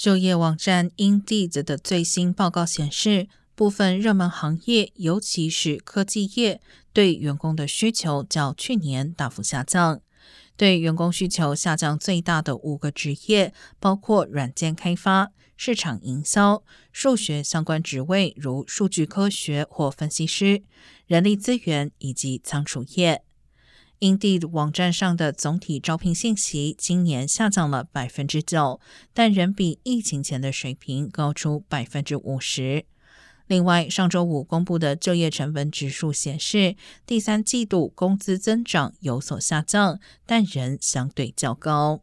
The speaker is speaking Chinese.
就业网站 Indeed 的最新报告显示，部分热门行业，尤其是科技业，对员工的需求较去年大幅下降。对员工需求下降最大的五个职业，包括软件开发、市场营销、数学相关职位，如数据科学或分析师、人力资源以及仓储业。Indeed 网站上的总体招聘信息今年下降了百分之九，但仍比疫情前的水平高出百分之五十。另外，上周五公布的就业成本指数显示，第三季度工资增长有所下降，但仍相对较高。